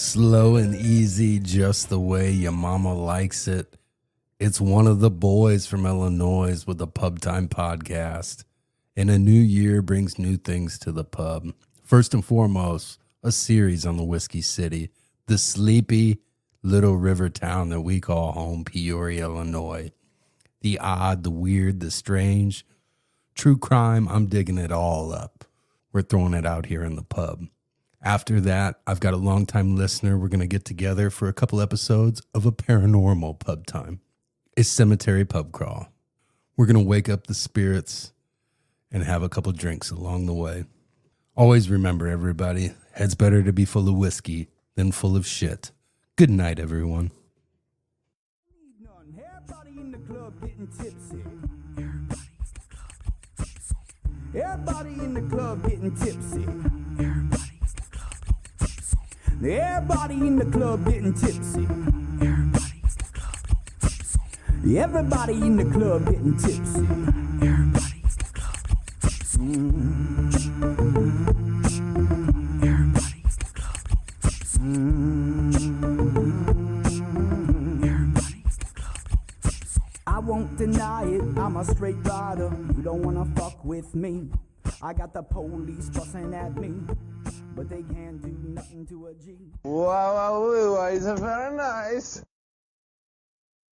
Slow and easy, just the way your mama likes it. It's one of the boys from Illinois with the Pub Time Podcast. And a new year brings new things to the pub. First and foremost, a series on the Whiskey City, the sleepy little river town that we call home, Peoria, Illinois. The odd, the weird, the strange. True crime, I'm digging it all up. We're throwing it out here in the pub. After that, I've got a longtime listener. We're going to get together for a couple episodes of a paranormal pub time. a Cemetery Pub Crawl. We're going to wake up the spirits and have a couple drinks along the way. Always remember, everybody, heads better to be full of whiskey than full of shit. Good night, everyone. Everybody in the club getting tipsy. Everybody in the club getting tipsy. Everybody in the club getting tipsy. Everybody in the club getting tipsy. I won't deny it, I'm a straight rider. You don't wanna fuck with me. I got the police busting at me, but they can't do nothing to a G. Wow, wow, wow, it's very nice.